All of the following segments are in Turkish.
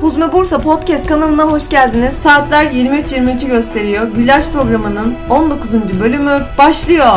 Huzme Bursa Podcast kanalına hoş geldiniz. Saatler 23.23'ü gösteriyor. Güllaç programının 19. bölümü başlıyor.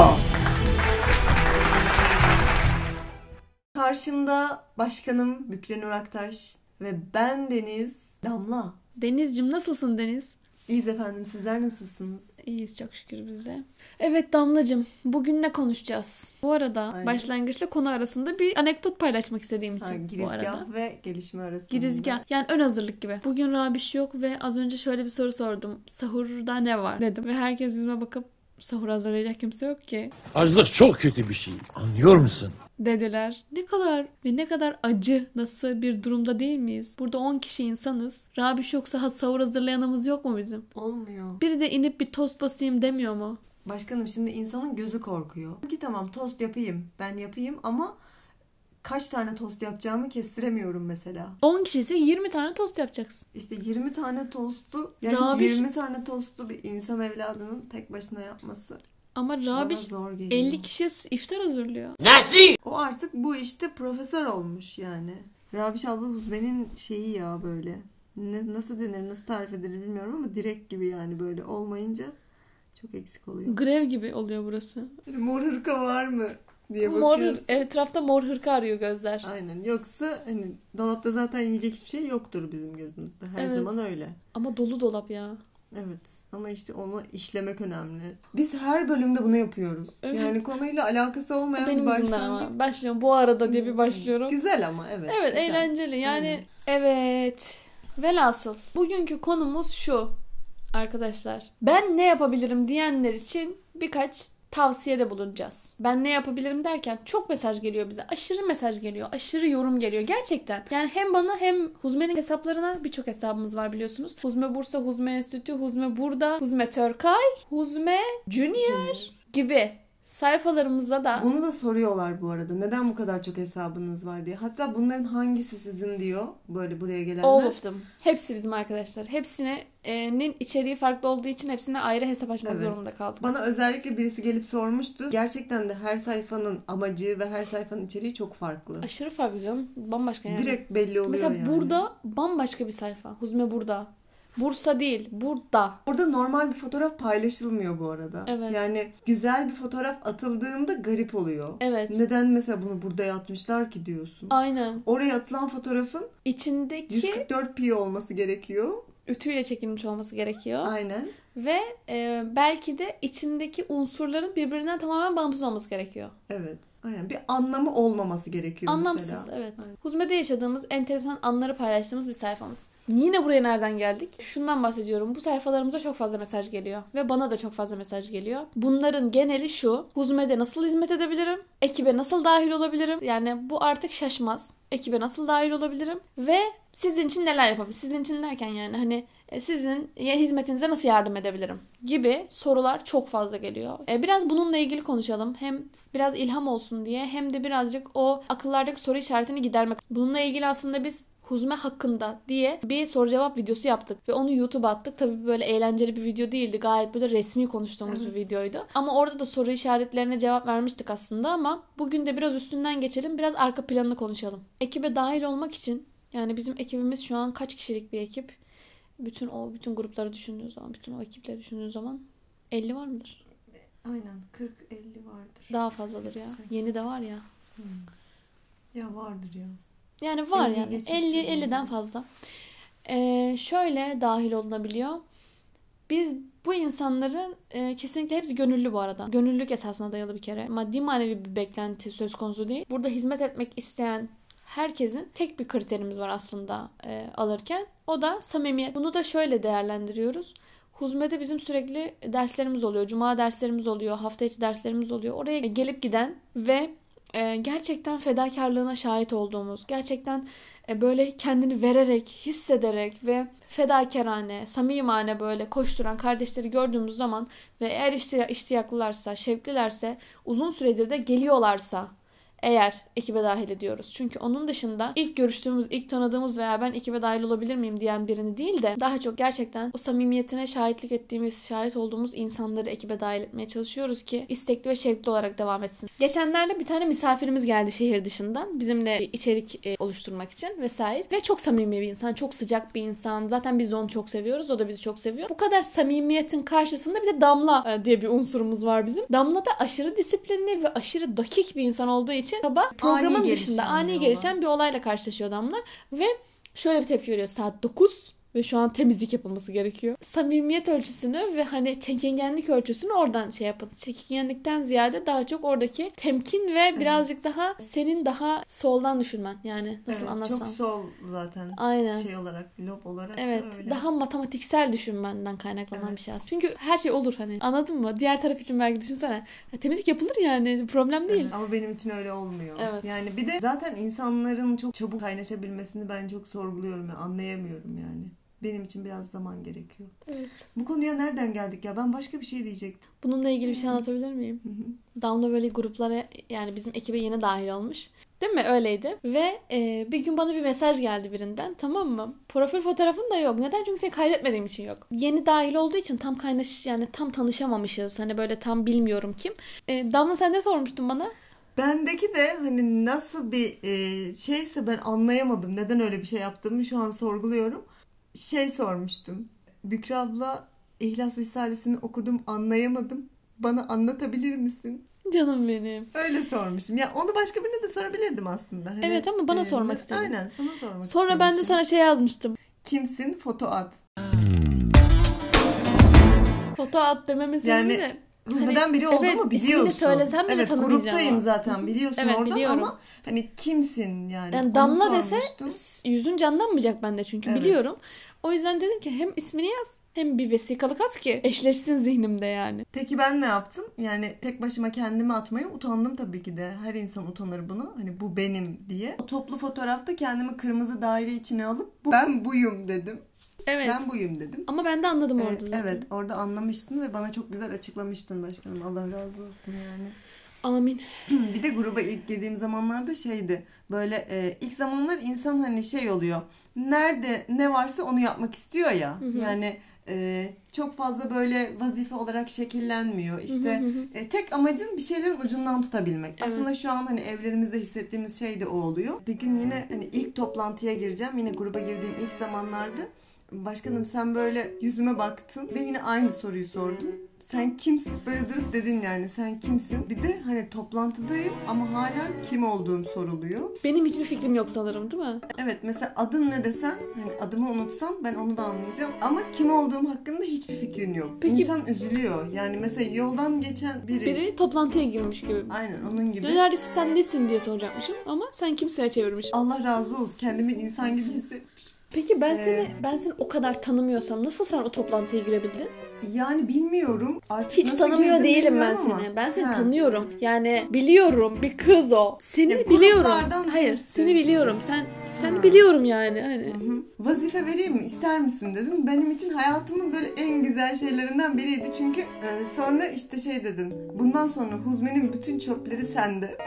Karşımda başkanım Bükre Nur Aktaş ve ben Deniz Damla. Denizcim nasılsın Deniz? İyiyiz efendim sizler nasılsınız? İyiyiz çok şükür biz de. Evet Damlacım bugün ne konuşacağız? Bu arada Aynen. başlangıçla konu arasında bir anekdot paylaşmak istediğim için Ha, bu arada. girizgah ve gelişme arasında. Girizgah. Yani ön hazırlık gibi. Bugün Rabiş yok ve az önce şöyle bir soru sordum. Sahurda ne var dedim. Ve herkes yüzüme bakıp sahur hazırlayacak kimse yok ki Açlık çok kötü bir şey. Anlıyor musun? dediler. Ne kadar ve ne kadar acı nasıl bir durumda değil miyiz? Burada 10 kişi insanız. Rabiş yoksa ha, sahur hazırlayanımız yok mu bizim? Olmuyor. Biri de inip bir tost basayım demiyor mu? Başkanım şimdi insanın gözü korkuyor. Ki tamam tost yapayım ben yapayım ama kaç tane tost yapacağımı kestiremiyorum mesela. 10 kişi ise 20 tane tost yapacaksın. İşte 20 tane tostu yani Rabiş- 20 tane tostu bir insan evladının tek başına yapması Ama Rabiş zor geliyor. 50 kişiye iftar hazırlıyor. O artık bu işte profesör olmuş yani. Rabiş abla Huzme'nin şeyi ya böyle. Ne, nasıl denir nasıl tarif edilir bilmiyorum ama direkt gibi yani böyle olmayınca çok eksik oluyor. Grev gibi oluyor burası. Mor hırka var mı diye Mor, bakıyoruz. etrafta mor hırka arıyor gözler. Aynen. Yoksa hani dolapta zaten yiyecek hiçbir şey yoktur bizim gözümüzde. Her Evet. zaman öyle. Ama dolu dolap ya. Evet. Ama işte onu işlemek önemli. Biz her bölümde bunu yapıyoruz. Evet. Yani konuyla alakası olmayan bir Benim yüzümden başlangıç. ama. Başlıyorum bu arada diye bir başlıyorum. Güzel ama evet. Evet güzel. eğlenceli yani. Aynen. Evet. Velhasıl bugünkü konumuz şu arkadaşlar. Ben ne yapabilirim diyenler için birkaç tavsiyede bulunacağız. Ben ne yapabilirim derken çok mesaj geliyor bize. Aşırı mesaj geliyor. Aşırı yorum geliyor. Gerçekten. Yani hem bana hem Huzme'nin hesaplarına birçok hesabımız var biliyorsunuz. Huzme Bursa, Huzme Enstitü, Huzme Burada, Huzme Törkay, Huzme Junior gibi sayfalarımızda da Bunu da soruyorlar bu arada. Neden bu kadar çok hesabınız var diye. Hatta bunların hangisi sizin diyor. Böyle buraya gelenler. All of them. Hepsi bizim arkadaşlar. Hepsinin içeriği farklı olduğu için hepsine ayrı hesap açmak Evet. zorunda kaldık. Bana özellikle birisi gelip sormuştu. Gerçekten de her sayfanın amacı ve her sayfanın içeriği çok farklı. Aşırı farklı canım. Bambaşka yani. Direkt belli oluyor Mesela yani. burada bambaşka bir sayfa. Huzme burada. Bursa değil. Burada. Orada normal bir fotoğraf paylaşılmıyor bu arada. Evet. Yani güzel bir fotoğraf atıldığında garip oluyor. Evet. Neden mesela bunu burada atmışlar ki diyorsun. Aynen. Oraya atılan fotoğrafın İçindeki 144p olması gerekiyor. ütüyle çekilmiş olması gerekiyor. Aynen. Ve e, belki de içindeki unsurların birbirinden tamamen bağımsız olması gerekiyor. Evet. Aynen. Bir anlamı olmaması gerekiyor Anlamsız mesela. evet. Aynen. Huzme'de yaşadığımız enteresan anları paylaştığımız bir sayfamız. Yine buraya nereden geldik? Şundan bahsediyorum. Bu sayfalarımıza çok fazla mesaj geliyor. Ve bana da çok fazla mesaj geliyor. Bunların geneli şu. Huzme'de nasıl hizmet edebilirim? Ekibe nasıl dahil olabilirim? Yani bu artık şaşmaz. Ekibe nasıl dahil olabilirim? Ve sizin için neler yapabilirim? Sizin için derken yani hani sizin ya hizmetinize nasıl yardım edebilirim? Gibi sorular çok fazla geliyor. E, Biraz bununla ilgili konuşalım. Hem biraz ilham olsun diye hem de birazcık o akıllardaki soru işaretini gidermek. Bununla ilgili aslında biz huzme hakkında diye bir soru cevap videosu yaptık ve onu YouTube'a attık. Tabii böyle eğlenceli bir video değildi. Gayet böyle resmi konuştuğumuz bir videoydu. Ama orada da soru işaretlerine cevap vermiştik aslında ama bugün de biraz üstünden geçelim. Biraz arka planını konuşalım. Ekibe dahil olmak için yani bizim ekibimiz şu an kaç kişilik bir ekip? Bütün o bütün grupları düşündüğün zaman, bütün o ekipleri düşündüğün zaman 50 var mıdır? Aynen. 40-50 vardır. Daha fazladır ya. Yeni de var ya. Ya vardır ya. Yani var 50'yi yani. geçmiş 50 yani. 50'den fazla. Ee, şöyle dahil olunabiliyor. Biz bu insanların e, kesinlikle hepsi gönüllü bu arada. Gönüllülük esasına dayalı bir kere. Maddi manevi bir beklenti söz konusu değil. Burada hizmet etmek isteyen herkesin tek bir kriterimiz var aslında e, alırken. O da samimiyet. Bunu da şöyle değerlendiriyoruz. Huzme'de bizim sürekli derslerimiz oluyor. Cuma derslerimiz oluyor. Hafta içi derslerimiz oluyor. Oraya gelip giden ve e, gerçekten fedakarlığına şahit olduğumuz, gerçekten e, böyle kendini vererek, hissederek ve fedakarane, samimane böyle koşturan kardeşleri gördüğümüz zaman ve eğer iştiyaklılarsa, şevklilerse, uzun süredir de geliyorlarsa eğer ekibe dahil ediyoruz. Çünkü onun dışında ilk görüştüğümüz, ilk tanıdığımız veya ben ekibe dahil olabilir miyim diyen birini değil de daha çok gerçekten o samimiyetine şahitlik ettiğimiz, şahit olduğumuz insanları ekibe dahil etmeye çalışıyoruz ki istekli ve şevkli olarak devam etsin. Geçenlerde bir tane misafirimiz geldi şehir dışından bizimle içerik e, oluşturmak için vesaire ve çok samimi bir insan, çok sıcak bir insan. Zaten biz de onu çok seviyoruz, o da bizi çok seviyor. Bu kadar samimiyetin karşısında bir de Damla e, diye bir unsurumuz var bizim. Damla da aşırı disiplinli ve aşırı dakik bir insan olduğu için sabah programın gelişen dışında ani gelişen bir olayla karşılaşıyor Damla ve şöyle bir tepki veriyor. Saat 9 ve şu an temizlik yapılması gerekiyor. Samimiyet ölçüsünü ve hani çekingenlik ölçüsünü oradan şey yapın. Çekingenlikten ziyade daha çok oradaki temkin ve birazcık daha senin daha soldan düşünmen. Yani nasıl Evet, anlatsam. Çok sol zaten. Aynen. Şey olarak, lob olarak da Evet, öyle. daha matematiksel düşünmenden kaynaklanan Evet. bir şey aslında. Çünkü her şey olur hani. Anladın mı? Diğer taraf için belki düşünsene. Ya, temizlik yapılır yani. Problem değil. Evet, Ama benim için öyle olmuyor. Evet. Yani bir de zaten insanların çok çabuk kaynaşabilmesini ben çok sorguluyorum. Yani anlayamıyorum yani. Benim için biraz zaman gerekiyor. Evet. Bu konuya nereden geldik ya? Ben başka bir şey diyecektim. Bununla ilgili bir şey anlatabilir miyim? Damla böyle gruplara yani bizim ekibe yeni dahil olmuş. Değil mi? Öyleydi. Ve e, bir gün bana bir mesaj geldi birinden. Tamam mı? Profil fotoğrafın da yok. Neden? Çünkü seni kaydetmediğim için yok. Yeni dahil olduğu için tam kaynaş yani tam tanışamamışız. Hani böyle tam bilmiyorum kim. E, Damla sen ne sormuştun bana? Bendeki de hani nasıl bir e, şeyse ben anlayamadım. Neden öyle bir şey yaptığımı şu an sorguluyorum. Şey sormuştum. Bükra abla İhlas Risalesi'ni okudum anlayamadım. Bana anlatabilir misin? Canım benim. Öyle sormuşum. Ya onu başka birine de sorabilirdim aslında. Hani, Evet ama bana sormak mes- istedim. Aynen sana sormak Sonra ben de istemişim. sana şey yazmıştım. Kimsin? Foto at. Foto at dememin sebebi Yani de. Huzmeden biri olduğumu Hani evet, ismini biliyorsun. söylesem bile evet, tanımayacağım gruptayım ama. zaten biliyorsun Evet, oradan biliyorum. ama hani kimsin yani? Yani Damla dese yüzün canlanmayacak bende çünkü Evet. biliyorum. O yüzden dedim ki hem ismini yaz hem bir vesikalık at ki eşleşsin zihnimde yani. Peki ben ne yaptım? Yani tek başıma kendimi atmaya utandım tabii ki de. Her insan utanır bunu. Hani bu benim diye. O toplu fotoğrafta kendimi kırmızı daire içine alıp bu ben buyum dedim. Evet. Ben buyum dedim. Ama ben de anladım Ee, orada zaten. evet orada anlamıştın ve bana çok güzel açıklamıştın başkanım. Allah razı olsun yani. Amin. bir de gruba ilk girdiğim zamanlarda şeydi. Böyle e, ilk zamanlar insan hani şey oluyor. Nerede ne varsa onu yapmak istiyor ya. Hı hı. Yani e, çok fazla böyle vazife olarak şekillenmiyor. İşte Hı hı hı. e, tek amacın bir şeylerin ucundan tutabilmek. Evet. Aslında şu an hani evlerimizde hissettiğimiz şey de o oluyor. Bir gün yine hani ilk toplantıya gireceğim. Yine gruba girdiğim ilk zamanlarda başkanım sen böyle yüzüme baktın ve yine aynı soruyu sordun. Sen kimsin? Böyle durup dedin yani sen kimsin? Bir de hani toplantıdayım ama hala kim olduğum soruluyor. Benim hiçbir fikrim yok sanırım değil mi? Evet mesela adın ne desen hani adımı unutsan ben onu da anlayacağım. Ama kim olduğum hakkında hiçbir fikrin yok. Peki- İnsan üzülüyor. Yani mesela yoldan geçen biri. Biri toplantıya girmiş gibi. Aynen onun gibi. Neredeyse sen nesin diye soracakmışım ama sen kimseye çevirmiş. Allah razı olsun. Kendimi insan gibi hissetmiş. Peki ben Ee, seni ben seni o kadar tanımıyorsam nasıl sen o toplantıya girebildin? Yani bilmiyorum. Artık Hiç tanımıyor değilim ben ama. seni. Ben seni Ha. tanıyorum. Yani biliyorum bir kız o. Seni Ya biliyorum. Hayır, değilsin. seni biliyorum. Sen seni Ha. biliyorum yani. Hani Hı hı. Vazife vereyim mi? İster misin dedim. Benim için hayatımın böyle en güzel şeylerinden biriydi. Çünkü e, sonra işte şey dedin. Bundan sonra Huzme'nin bütün çöpleri sende.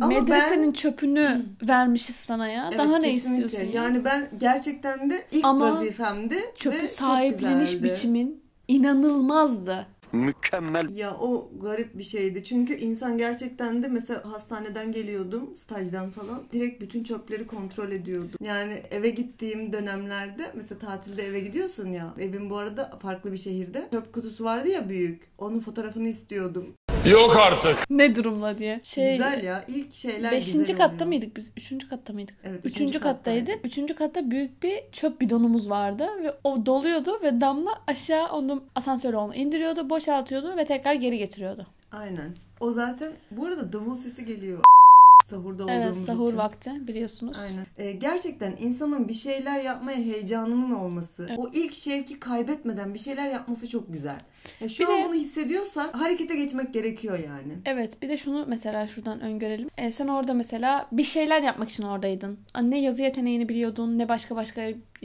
Ama medresenin çöpünü vermişiz sana ya. Evet, Daha ne kesinlikle. istiyorsun? ya? Yani ben gerçekten de ilk Ama vazifemdi. ve Çöpü sahipleniş biçimin inanılmazdı. Mükemmel. Ya o garip bir şeydi. Çünkü insan gerçekten de mesela hastaneden geliyordum, stajdan falan. Direkt bütün çöpleri kontrol ediyordum. Yani eve gittiğim dönemlerde mesela tatilde eve gidiyorsun ya. Evim bu arada farklı bir şehirde. Çöp kutusu vardı ya büyük. Onun fotoğrafını istiyordum. Yok artık. Ne durumla diye. Şey, güzel ya. İlk şeyler Beşinci güzel katta oluyor. mıydık biz? Üçüncü katta mıydık? Evet, Üçüncü, üçüncü kattaydık. kattaydık. Üçüncü katta büyük bir çöp bidonumuz vardı ve o doluyordu ve Damla aşağı onu asansöre onu indiriyordu, boşaltıyordu ve tekrar geri getiriyordu. Aynen. O zaten bu arada davul sesi geliyor. Sahurda olduğumuz Evet, sahur için. vakti biliyorsunuz. Aynen. Ee, gerçekten insanın bir şeyler yapmaya heyecanının olması, Evet. o ilk şevki kaybetmeden bir şeyler yapması çok güzel. Ya şu Bir an de- bunu hissediyorsa harekete geçmek gerekiyor yani. Evet bir de şunu mesela şuradan öngörelim. E, sen orada mesela bir şeyler yapmak için oradaydın. Ne yazı yeteneğini biliyordun ne başka başka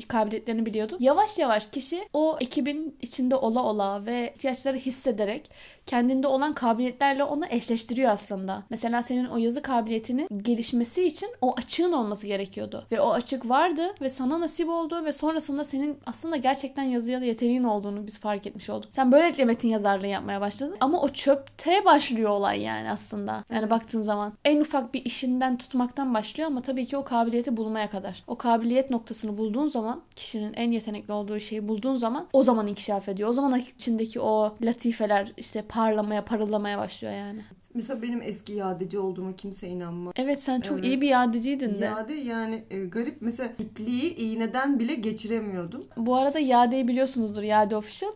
kabiliyetlerini biliyordun. Yavaş yavaş kişi o ekibin içinde ola ola ve ihtiyaçları hissederek kendinde olan kabiliyetlerle onu eşleştiriyor aslında. Mesela senin o yazı kabiliyetinin gelişmesi için o açığın olması gerekiyordu. Ve o açık vardı ve sana nasip oldu ve sonrasında senin aslında gerçekten yazıya da yeteneğin olduğunu biz fark etmiş olduk. Sen böylelikle metin yazarlığı yapmaya başladın. Ama o çöpte başlıyor olay yani aslında. Yani baktığın zaman en ufak bir işinden tutmaktan başlıyor ama tabii ki o kabiliyeti bulmaya kadar. O kabiliyet noktasını bulduğun zaman kişinin en yetenekli olduğu şeyi bulduğun zaman o zaman inkişaf ediyor. O zaman içindeki o latifeler işte parlamaya, parıldamaya başlıyor yani. Mesela benim eski yadeci olduğuma kimse inanmaz. Evet sen çok Evet. iyi bir yadeciydin de. Yade yani e, garip. Mesela ipliği iğneden bile geçiremiyordum. Bu arada Yade'yi biliyorsunuzdur Yade Official.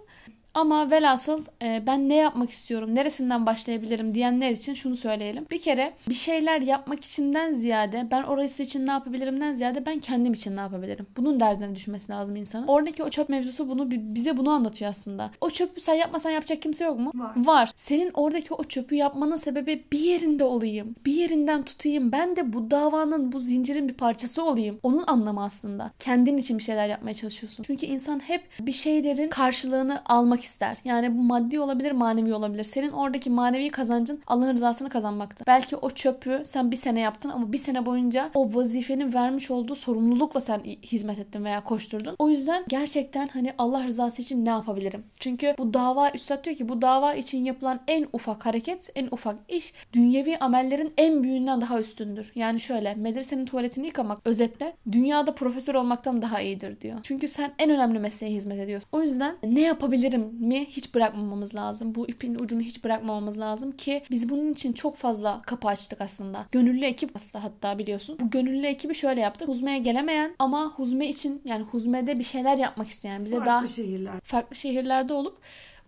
Ama velhasıl e, ben ne yapmak istiyorum, neresinden başlayabilirim diyenler için şunu söyleyelim. Bir kere bir şeyler yapmak içinden ziyade ben orası için ne yapabilirimden ziyade ben kendim için ne yapabilirim. Bunun derdine düşmesi lazım insanın. Oradaki o çöp mevzusu bunu bize bunu anlatıyor aslında. O çöpü sen yapmasan yapacak kimse yok mu? Var. Senin oradaki o çöpü yapmanın sebebi bir yerinde olayım. Bir yerinden tutayım. Ben de bu davanın, bu zincirin bir parçası olayım. Onun anlamı aslında. Kendin için bir şeyler yapmaya çalışıyorsun. Çünkü insan hep bir şeylerin karşılığını almak ister. Yani bu maddi olabilir, manevi olabilir. Senin oradaki manevi kazancın Allah'ın rızasını kazanmaktı. Belki o çöpü sen bir sene yaptın ama bir sene boyunca o vazifenin vermiş olduğu sorumlulukla sen hizmet ettin veya koşturdun. O yüzden gerçekten hani Allah rızası için ne yapabilirim? Çünkü bu dava üstad diyor ki bu dava için yapılan en ufak hareket, en ufak iş dünyevi amellerin en büyüğünden daha üstündür. Yani şöyle medresenin tuvaletini yıkamak özetle dünyada profesör olmaktan daha iyidir diyor. Çünkü sen en önemli mesleğe hizmet ediyorsun. O yüzden ne yapabilirim mi hiç bırakmamamız lazım. Bu ipin ucunu hiç bırakmamamız lazım ki biz bunun için çok fazla kapı açtık aslında. Gönüllü ekip aslında hatta biliyorsun. Bu gönüllü ekibi şöyle yaptık. Huzme'ye gelemeyen ama Huzme için yani Huzme'de bir şeyler yapmak isteyen bize Farklı daha şehirler. farklı şehirlerde olup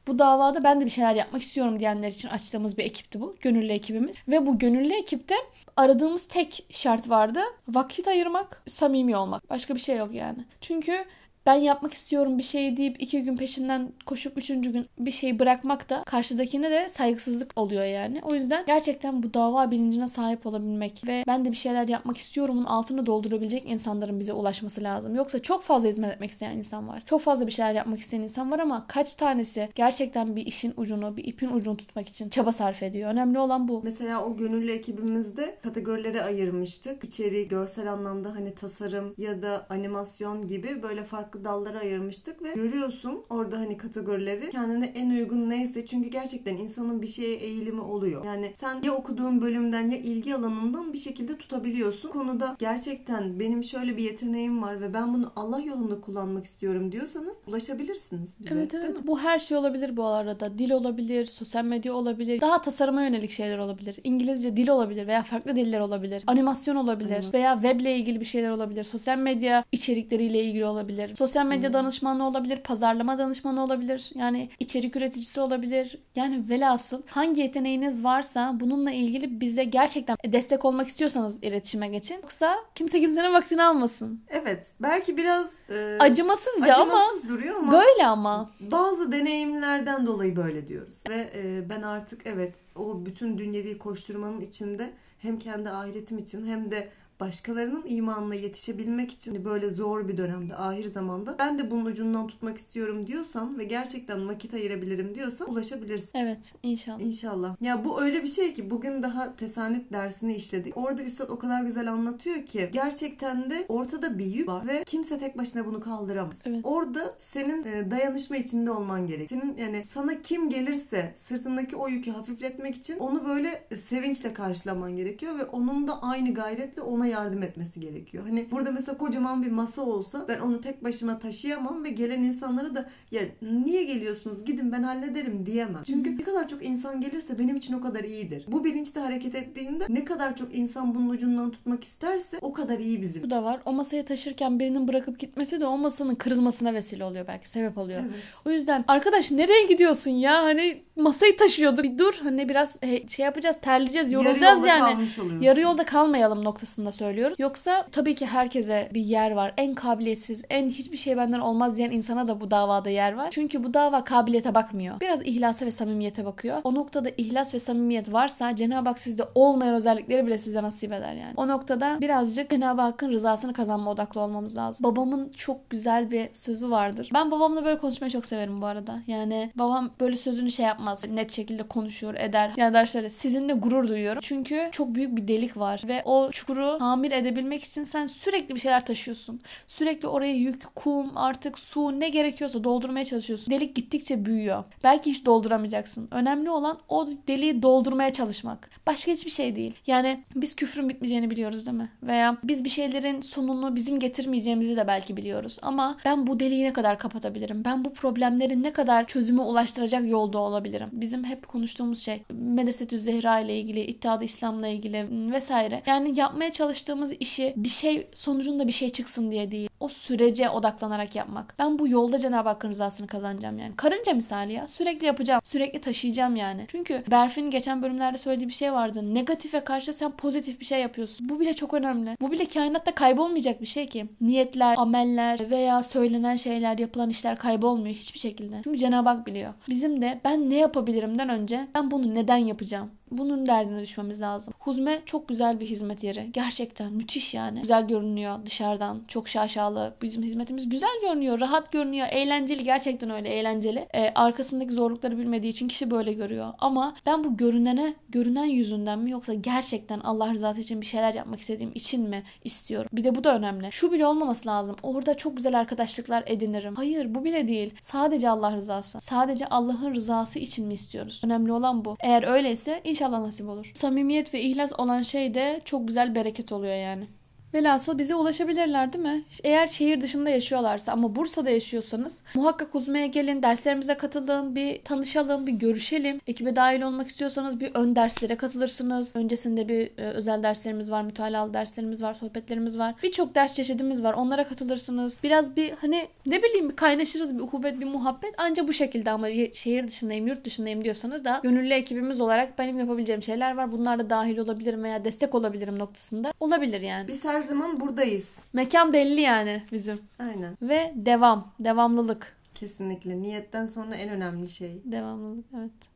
bu davada ben de bir şeyler yapmak istiyorum diyenler için açtığımız bir ekipti bu. Gönüllü ekibimiz. Ve bu gönüllü ekipte aradığımız tek şart vardı. Vakit ayırmak, samimi olmak. Başka bir şey yok yani. Çünkü ben yapmak istiyorum bir şey deyip iki gün peşinden koşup üçüncü gün bir şey bırakmak da karşıdakine de saygısızlık oluyor yani. O yüzden gerçekten bu dava bilincine sahip olabilmek ve ben de bir şeyler yapmak istiyorumun altını doldurabilecek insanların bize ulaşması lazım. Yoksa çok fazla hizmet etmek isteyen insan var. Çok fazla bir şeyler yapmak isteyen insan var ama kaç tanesi gerçekten bir işin ucunu, bir ipin ucunu tutmak için çaba sarf ediyor. Önemli olan bu. Mesela o gönüllü ekibimizde kategorilere ayırmıştık. İçeri görsel anlamda hani tasarım ya da animasyon gibi böyle farklı dallara ayırmıştık ve görüyorsun orada hani kategorileri kendine en uygun neyse çünkü gerçekten insanın bir şeye eğilimi oluyor. Yani sen ya okuduğun bölümden ya ilgi alanından bir şekilde tutabiliyorsun. Konuda gerçekten benim şöyle bir yeteneğim var ve ben bunu Allah yolunda kullanmak istiyorum diyorsanız ulaşabilirsiniz bize. Evet evet. Bu her şey olabilir bu arada. Dil olabilir, sosyal medya olabilir. Daha tasarıma yönelik şeyler olabilir. İngilizce dil olabilir veya farklı diller olabilir. Animasyon olabilir Evet. veya weble ilgili bir şeyler olabilir. Sosyal medya içerikleriyle ilgili olabilir. Sosyal medya danışmanı olabilir, pazarlama danışmanı olabilir. Yani içerik üreticisi olabilir. Yani velhasıl hangi yeteneğiniz varsa bununla ilgili bize gerçekten destek olmak istiyorsanız iletişime geçin. Yoksa kimse kimsenin vaktini almasın. Evet. Belki biraz e, Acımasızca ama acımasız duruyor ama böyle ama. Bazı deneyimlerden dolayı böyle diyoruz. Ve e, ben artık evet o bütün dünyevi koşturmanın içinde hem kendi ahiretim için hem de başkalarının imanına yetişebilmek için hani böyle zor bir dönemde, ahir zamanda ben de bunun ucundan tutmak istiyorum diyorsan ve gerçekten vakit ayırabilirim diyorsan ulaşabilirsin. Evet inşallah. İnşallah. Ya bu öyle bir şey ki bugün daha tesanüt dersini işledik. Orada üstad o kadar güzel anlatıyor ki gerçekten de ortada bir yük var ve kimse tek başına bunu kaldıramaz. Evet. Orada senin e, dayanışma içinde olman gerek. Senin yani sana kim gelirse sırtındaki o yükü hafifletmek için onu böyle sevinçle karşılaman gerekiyor ve onun da aynı gayretle ona yardım etmesi gerekiyor. Hani burada mesela kocaman bir masa olsa ben onu tek başıma taşıyamam ve gelen insanlara da ya niye geliyorsunuz gidin ben hallederim diyemem. Çünkü ne kadar çok insan gelirse benim için o kadar iyidir. Bu bilinçle hareket ettiğinde ne kadar çok insan bunun ucundan tutmak isterse o kadar iyi bizim. Bu da var. O masayı taşırken birinin bırakıp gitmesi de o masanın kırılmasına vesile oluyor belki. Sebep oluyor. Evet. O yüzden arkadaş nereye gidiyorsun ya? Hani masayı taşıyorduk. Bir dur hani biraz şey yapacağız terleyeceğiz Yarı yorulacağız yolda yani. Yarı yolda kalmayalım noktasında söylüyoruz. Yoksa tabii ki herkese bir yer var. En kabiliyetsiz, en hiçbir şey benden olmaz diyen insana da bu davada yer var. Çünkü bu dava kabiliyete bakmıyor. Biraz ihlasa ve samimiyete bakıyor. O noktada ihlas ve samimiyet varsa Cenab-ı Hak sizde olmayan özellikleri bile size nasip eder yani. O noktada birazcık Cenab-ı Hakk'ın rızasını kazanma odaklı olmamız lazım. Babamın çok güzel bir sözü vardır. Ben babamla böyle konuşmayı çok severim bu arada. Yani babam böyle sözünü şey yapmaz. Net şekilde konuşur, eder. Yani derslerle sizinle gurur duyuyorum. Çünkü çok büyük bir delik var ve o çukuru tamir edebilmek için sen sürekli bir şeyler taşıyorsun. Sürekli oraya yük, kum, artık su ne gerekiyorsa doldurmaya çalışıyorsun. Delik gittikçe büyüyor. Belki hiç dolduramayacaksın. Önemli olan o deliği doldurmaya çalışmak. Başka hiçbir şey değil. Yani biz küfrün bitmeyeceğini biliyoruz değil mi? Veya biz bir şeylerin sonunu bizim getirmeyeceğimizi de belki biliyoruz. Ama ben bu deliği ne kadar kapatabilirim? Ben bu problemlerin ne kadar çözüme ulaştıracak yolda olabilirim? Bizim hep konuştuğumuz şey Medresetü Zehra ile ilgili, İttihadı İslam'la ilgili vesaire. Yani yapmaya çalıştığımız işi bir şey sonucunda bir şey çıksın diye değil. O sürece odaklanarak yapmak. Ben bu yolda Cenab-ı Hakk'ın rızasını kazanacağım yani. Karınca misali ya. Sürekli yapacağım. Sürekli taşıyacağım yani. Çünkü Berfin'in geçen bölümlerde söylediği bir şey vardı. Negatife karşı sen pozitif bir şey yapıyorsun. Bu bile çok önemli. Bu bile kainatta kaybolmayacak bir şey ki. Niyetler, ameller veya söylenen şeyler, yapılan işler kaybolmuyor hiçbir şekilde. Çünkü Cenab-ı Hak biliyor. Bizim de ben ne yapabilirimden önce ben bunu neden yapacağım? Bunun derdine düşmemiz lazım. Huzme çok güzel bir hizmet yeri. Gerçekten müthiş yani. Güzel görünüyor dışarıdan. Çok şaşalı. Bizim hizmetimiz güzel görünüyor. Rahat görünüyor. Eğlenceli. Gerçekten öyle eğlenceli. Ee, arkasındaki zorlukları bilmediği için kişi böyle görüyor. Ama ben bu görünene, görünen yüzünden mi yoksa gerçekten Allah rızası için bir şeyler yapmak istediğim için mi istiyorum? Bir de bu da önemli. Şu bile olmaması lazım. Orada çok güzel arkadaşlıklar edinirim. Hayır bu bile değil. Sadece Allah rızası. Sadece Allah'ın rızası için mi istiyoruz? Önemli olan bu. Eğer öyleyse İnşallah nasip olur. Samimiyet ve ihlas olan şey de çok güzel bereket oluyor yani. Velhasıl bize ulaşabilirler değil mi? Eğer şehir dışında yaşıyorlarsa ama Bursa'da yaşıyorsanız muhakkak Uzma'ya gelin, derslerimize katılın, bir tanışalım, bir görüşelim. Ekibe dahil olmak istiyorsanız bir ön derslere katılırsınız. Öncesinde bir e, özel derslerimiz var, mütalalı derslerimiz var, sohbetlerimiz var. Birçok ders çeşidimiz var. Onlara katılırsınız. Biraz bir hani ne bileyim bir kaynaşırız, bir uhubet, bir muhabbet. Anca bu şekilde ama şehir dışındayım, yurt dışındayım diyorsanız da gönüllü ekibimiz olarak benim yapabileceğim şeyler var. Bunlar da dahil olabilirim veya destek olabilirim noktasında. Olabilir yani. Biz her zaman buradayız. Mekan belli yani bizim. Aynen. Ve devam, devamlılık. Kesinlikle. Niyetten sonra en önemli şey. Devamlılık, evet.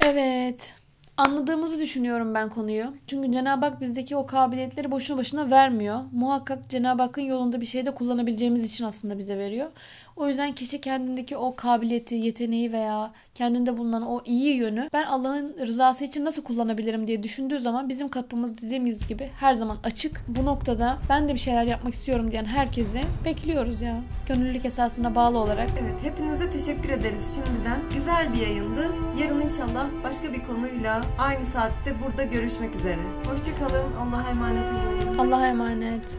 Evet. Anladığımızı düşünüyorum ben konuyu. Çünkü Cenab-ı Hak bizdeki o kabiliyetleri boşuna başına vermiyor. Muhakkak Cenab-ı Hakk'ın yolunda bir şey de kullanabileceğimiz için aslında bize veriyor. O yüzden kişi kendindeki o kabiliyeti, yeteneği veya kendinde bulunan o iyi yönü ben Allah'ın rızası için nasıl kullanabilirim diye düşündüğü zaman bizim kapımız dediğimiz gibi her zaman açık. Bu noktada ben de bir şeyler yapmak istiyorum diyen herkesi bekliyoruz ya. Gönüllülük esasına bağlı olarak. Evet hepinize teşekkür ederiz şimdiden. Güzel bir yayındı. Yarın inşallah başka bir konuyla aynı saatte burada görüşmek üzere. Hoşçakalın. Allah'a emanet olun. Allah'a emanet.